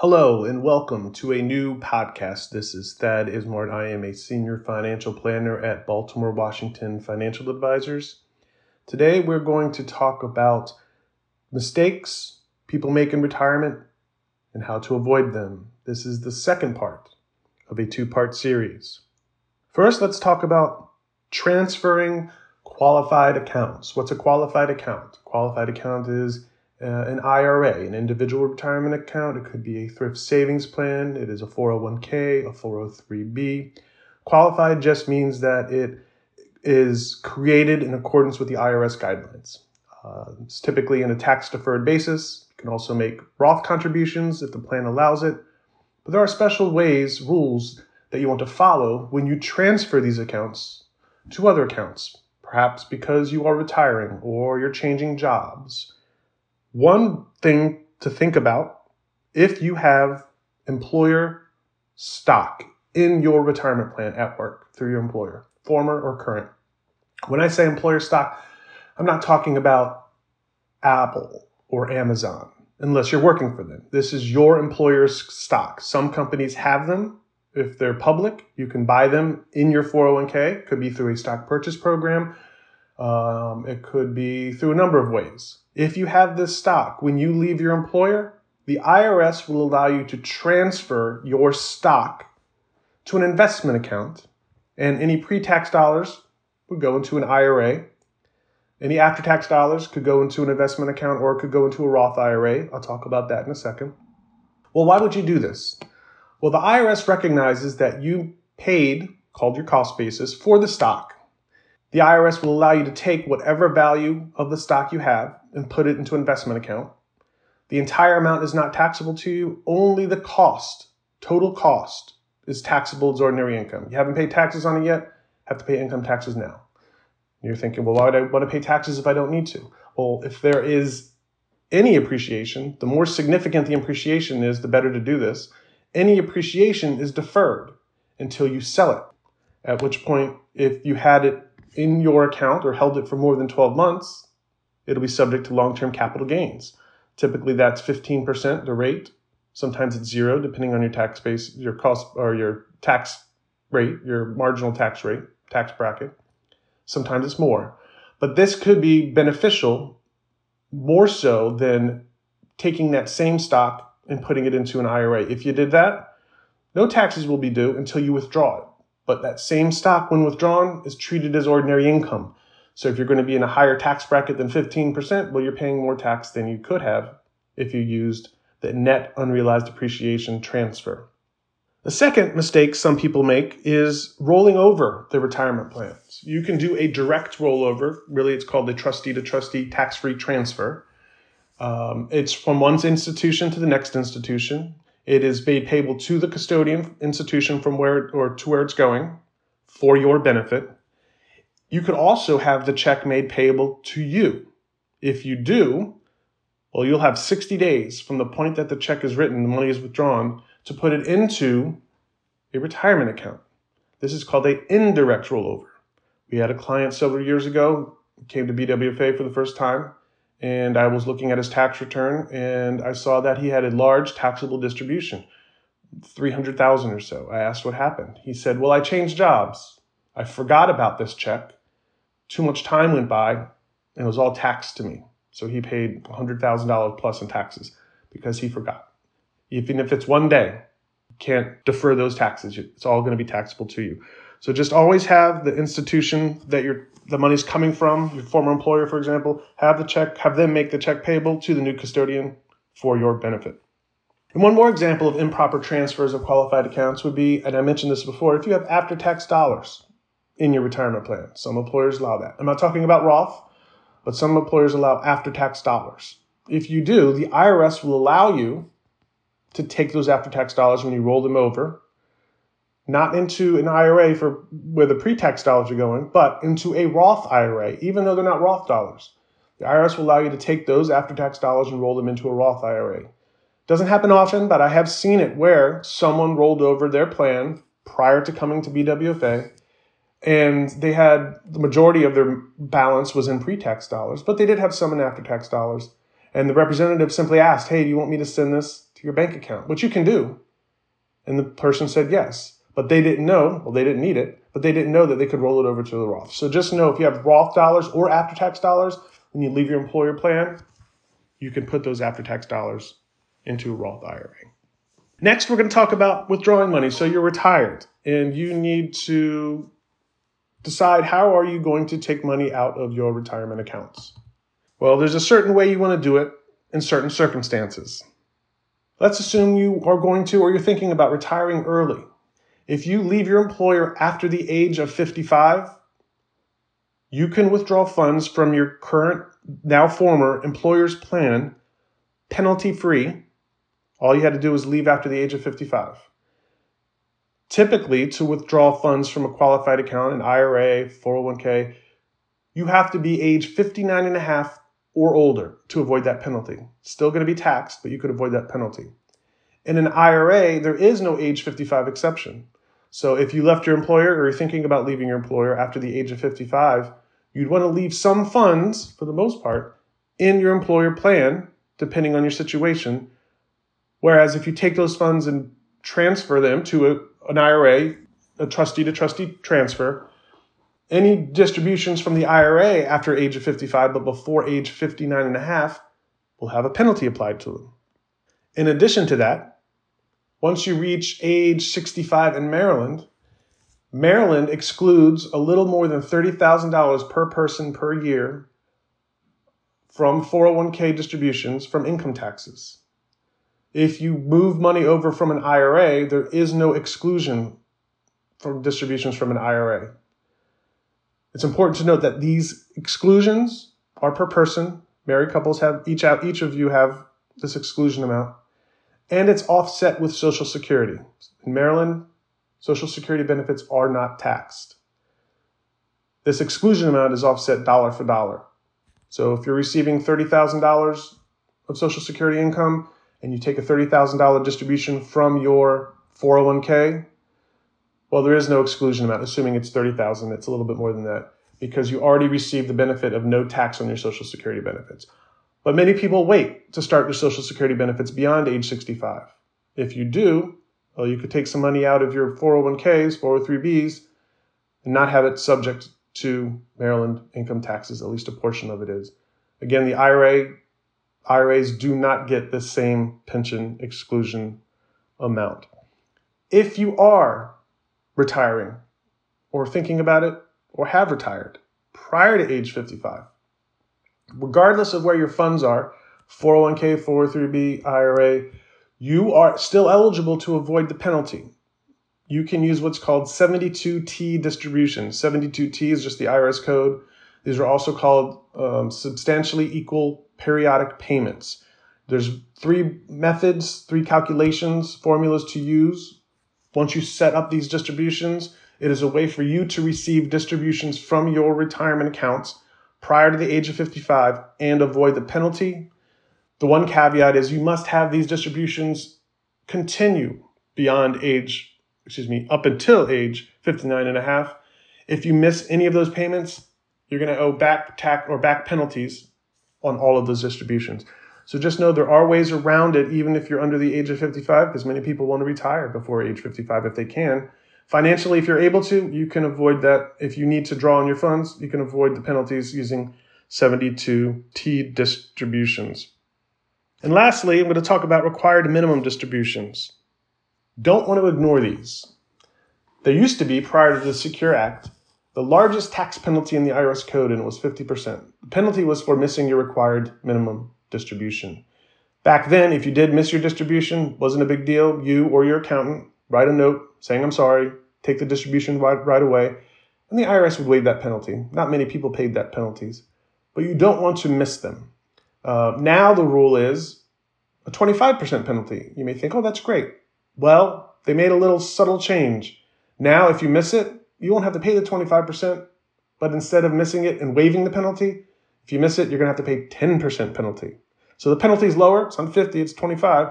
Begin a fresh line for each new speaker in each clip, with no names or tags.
Hello and welcome to a new podcast. This is Thad Ismart. I am a senior financial planner at Baltimore Washington Financial Advisors. Today we're going to talk about mistakes people make in retirement and how to avoid them. This is the second part of a two part series. First, let's talk about transferring qualified accounts. What's a qualified account? Qualified account is uh, an IRA, an individual retirement account. It could be a thrift savings plan. It is a 401k, a 403b. Qualified just means that it is created in accordance with the IRS guidelines. Uh, it's typically in a tax deferred basis. You can also make Roth contributions if the plan allows it. But there are special ways, rules that you want to follow when you transfer these accounts to other accounts, perhaps because you are retiring or you're changing jobs one thing to think about if you have employer stock in your retirement plan at work through your employer, former or current. When I say employer stock, I'm not talking about Apple or Amazon unless you're working for them. This is your employer's stock. Some companies have them. If they're public, you can buy them in your 401k. Could be through a stock purchase program. Um, it could be through a number of ways. If you have this stock, when you leave your employer, the IRS will allow you to transfer your stock to an investment account, and any pre tax dollars would go into an IRA. Any after tax dollars could go into an investment account or it could go into a Roth IRA. I'll talk about that in a second. Well, why would you do this? Well, the IRS recognizes that you paid, called your cost basis, for the stock. The IRS will allow you to take whatever value of the stock you have and put it into an investment account. The entire amount is not taxable to you, only the cost, total cost, is taxable as ordinary income. You haven't paid taxes on it yet, have to pay income taxes now. You're thinking, well, why would I want to pay taxes if I don't need to? Well, if there is any appreciation, the more significant the appreciation is, the better to do this. Any appreciation is deferred until you sell it, at which point, if you had it in your account or held it for more than 12 months, it'll be subject to long term capital gains. Typically, that's 15% the rate. Sometimes it's zero, depending on your tax base, your cost, or your tax rate, your marginal tax rate, tax bracket. Sometimes it's more. But this could be beneficial more so than taking that same stock and putting it into an IRA. If you did that, no taxes will be due until you withdraw it. But that same stock, when withdrawn, is treated as ordinary income. So if you're going to be in a higher tax bracket than 15%, well, you're paying more tax than you could have if you used the net unrealized appreciation transfer. The second mistake some people make is rolling over their retirement plans. You can do a direct rollover. Really, it's called a trustee to trustee tax free transfer. Um, it's from one institution to the next institution. It is made payable to the custodian institution from where or to where it's going for your benefit. You could also have the check made payable to you. If you do, well, you'll have 60 days from the point that the check is written, the money is withdrawn, to put it into a retirement account. This is called a indirect rollover. We had a client several years ago, came to BWFA for the first time, and I was looking at his tax return and I saw that he had a large taxable distribution, 300,000 or so. I asked what happened. He said, "Well, I changed jobs. I forgot about this check too much time went by and it was all taxed to me. So he paid $100,000 plus in taxes because he forgot. Even if it's one day, you can't defer those taxes. It's all going to be taxable to you. So just always have the institution that your the money's coming from, your former employer, for example, have the check, have them make the check payable to the new custodian for your benefit. And one more example of improper transfers of qualified accounts would be, and I mentioned this before, if you have after tax dollars in your retirement plan. Some employers allow that. I'm not talking about Roth, but some employers allow after tax dollars. If you do, the IRS will allow you to take those after tax dollars when you roll them over. Not into an IRA for where the pre-tax dollars are going, but into a Roth IRA, even though they're not Roth dollars. The IRS will allow you to take those after-tax dollars and roll them into a Roth IRA. Doesn't happen often, but I have seen it where someone rolled over their plan prior to coming to BWFA and they had the majority of their balance was in pre-tax dollars, but they did have some in after-tax dollars. And the representative simply asked, "Hey, do you want me to send this to your bank account?" Which you can do. And the person said yes, but they didn't know. Well, they didn't need it, but they didn't know that they could roll it over to the Roth. So just know if you have Roth dollars or after-tax dollars when you leave your employer plan, you can put those after-tax dollars into a Roth IRA. Next, we're going to talk about withdrawing money. So you're retired and you need to decide how are you going to take money out of your retirement accounts. Well, there's a certain way you want to do it in certain circumstances. Let's assume you are going to or you're thinking about retiring early. If you leave your employer after the age of 55, you can withdraw funds from your current, now former employer's plan penalty free. All you had to do was leave after the age of 55. Typically, to withdraw funds from a qualified account, an IRA, 401k, you have to be age 59 and a half or older to avoid that penalty. Still going to be taxed, but you could avoid that penalty. In an IRA, there is no age 55 exception. So if you left your employer or you're thinking about leaving your employer after the age of 55, you'd want to leave some funds, for the most part, in your employer plan, depending on your situation. Whereas if you take those funds and transfer them to a an IRA, a trustee to trustee transfer, any distributions from the IRA after age of 55 but before age 59 and a half will have a penalty applied to them. In addition to that, once you reach age 65 in Maryland, Maryland excludes a little more than $30,000 per person per year from 401k distributions from income taxes if you move money over from an IRA, there is no exclusion from distributions from an IRA. It's important to note that these exclusions are per person. Married couples have each out each of you have this exclusion amount. And it's offset with Social Security. In Maryland, Social Security benefits are not taxed. This exclusion amount is offset dollar for dollar. So if you're receiving $30,000 of Social Security income, and you take a $30,000 distribution from your 401k, well, there is no exclusion amount, assuming it's 30,000. It's a little bit more than that because you already received the benefit of no tax on your Social Security benefits. But many people wait to start their Social Security benefits beyond age 65. If you do, well, you could take some money out of your 401ks, 403bs, and not have it subject to Maryland income taxes, at least a portion of it is. Again, the IRA IRAs do not get the same pension exclusion amount. If you are retiring or thinking about it or have retired prior to age 55, regardless of where your funds are 401k, 403b, IRA you are still eligible to avoid the penalty. You can use what's called 72T distribution. 72T is just the IRS code. These are also called um, substantially equal periodic payments. There's three methods, three calculations, formulas to use. Once you set up these distributions, it is a way for you to receive distributions from your retirement accounts prior to the age of 55 and avoid the penalty. The one caveat is you must have these distributions continue beyond age, excuse me, up until age 59 and a half. If you miss any of those payments, you're going to owe back tax or back penalties on all of those distributions. So just know there are ways around it, even if you're under the age of 55, because many people want to retire before age 55 if they can. Financially, if you're able to, you can avoid that. If you need to draw on your funds, you can avoid the penalties using 72T distributions. And lastly, I'm going to talk about required minimum distributions. Don't want to ignore these. There used to be, prior to the Secure Act, the largest tax penalty in the IRS code, and it was 50%. The penalty was for missing your required minimum distribution. Back then, if you did miss your distribution, wasn't a big deal. You or your accountant write a note saying, I'm sorry, take the distribution right, right away, and the IRS would waive that penalty. Not many people paid that penalties, but you don't want to miss them. Uh, now the rule is a 25% penalty. You may think, oh, that's great. Well, they made a little subtle change Now, if you miss it, you won't have to pay the 25%, but instead of missing it and waiving the penalty, if you miss it, you're going to have to pay 10% penalty. So the penalty is lower. It's on 50, it's 25.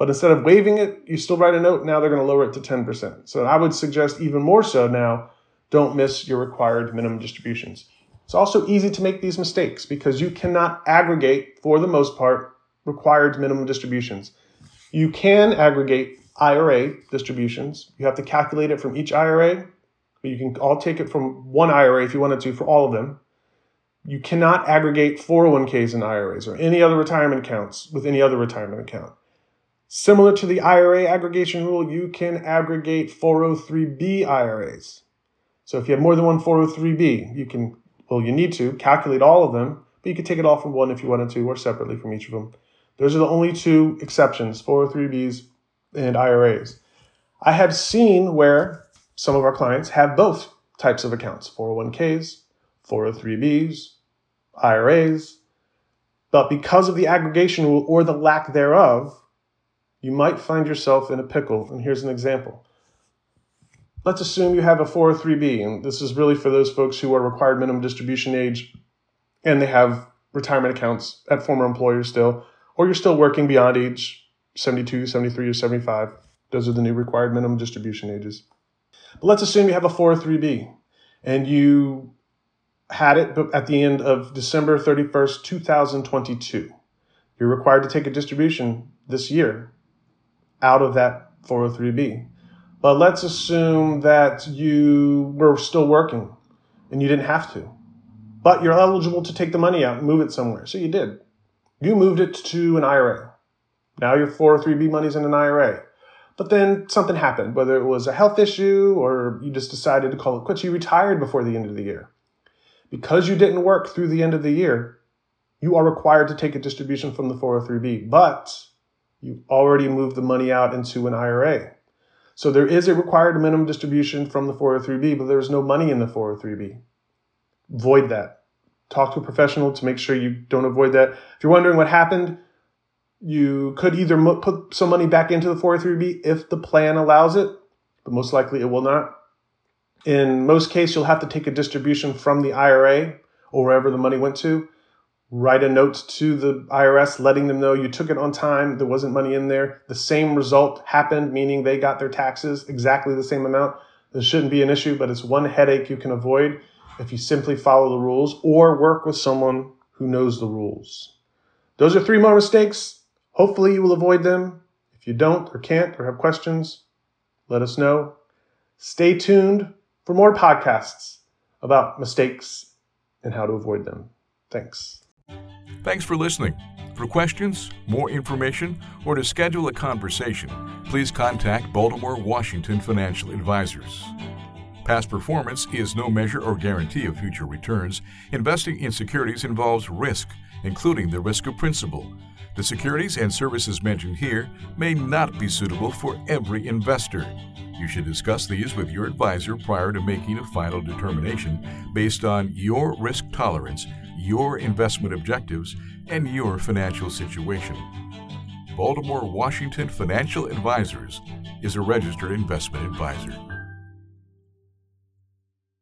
But instead of waiving it, you still write a note. Now they're going to lower it to 10%. So I would suggest even more so now, don't miss your required minimum distributions. It's also easy to make these mistakes because you cannot aggregate, for the most part, required minimum distributions. You can aggregate IRA distributions. You have to calculate it from each IRA, but you can all take it from one IRA if you wanted to for all of them. You cannot aggregate 401ks and IRAs or any other retirement accounts with any other retirement account. Similar to the IRA aggregation rule, you can aggregate 403b IRAs. So if you have more than one 403b, you can, well, you need to calculate all of them, but you can take it all from one if you wanted to or separately from each of them. Those are the only two exceptions 403bs and IRAs. I have seen where some of our clients have both types of accounts 401ks, 403bs, IRAs. But because of the aggregation rule or the lack thereof, you might find yourself in a pickle. And here's an example. Let's assume you have a 403b, and this is really for those folks who are required minimum distribution age and they have retirement accounts at former employers still, or you're still working beyond age 72, 73, or 75. Those are the new required minimum distribution ages. But let's assume you have a 403b and you had it at the end of December 31st, 2022. You're required to take a distribution this year out of that 403b. But let's assume that you were still working and you didn't have to. But you're eligible to take the money out and move it somewhere. So you did. You moved it to an IRA. Now your 403b money's in an IRA. But then something happened, whether it was a health issue or you just decided to call it quits. You retired before the end of the year. Because you didn't work through the end of the year, you are required to take a distribution from the 403b, but you already moved the money out into an IRA. So there is a required minimum distribution from the 403b, but there's no money in the 403b. Void that. Talk to a professional to make sure you don't avoid that. If you're wondering what happened, you could either put some money back into the 403b if the plan allows it, but most likely it will not. In most cases, you'll have to take a distribution from the IRA or wherever the money went to. Write a note to the IRS letting them know you took it on time, there wasn't money in there. The same result happened, meaning they got their taxes exactly the same amount. This shouldn't be an issue, but it's one headache you can avoid if you simply follow the rules or work with someone who knows the rules. Those are three more mistakes Hopefully, you will avoid them. If you don't or can't or have questions, let us know. Stay tuned for more podcasts about mistakes and how to avoid them. Thanks.
Thanks for listening. For questions, more information, or to schedule a conversation, please contact Baltimore Washington Financial Advisors. Past performance is no measure or guarantee of future returns. Investing in securities involves risk, including the risk of principal. The securities and services mentioned here may not be suitable for every investor. You should discuss these with your advisor prior to making a final determination based on your risk tolerance, your investment objectives, and your financial situation. Baltimore Washington Financial Advisors is a registered investment advisor.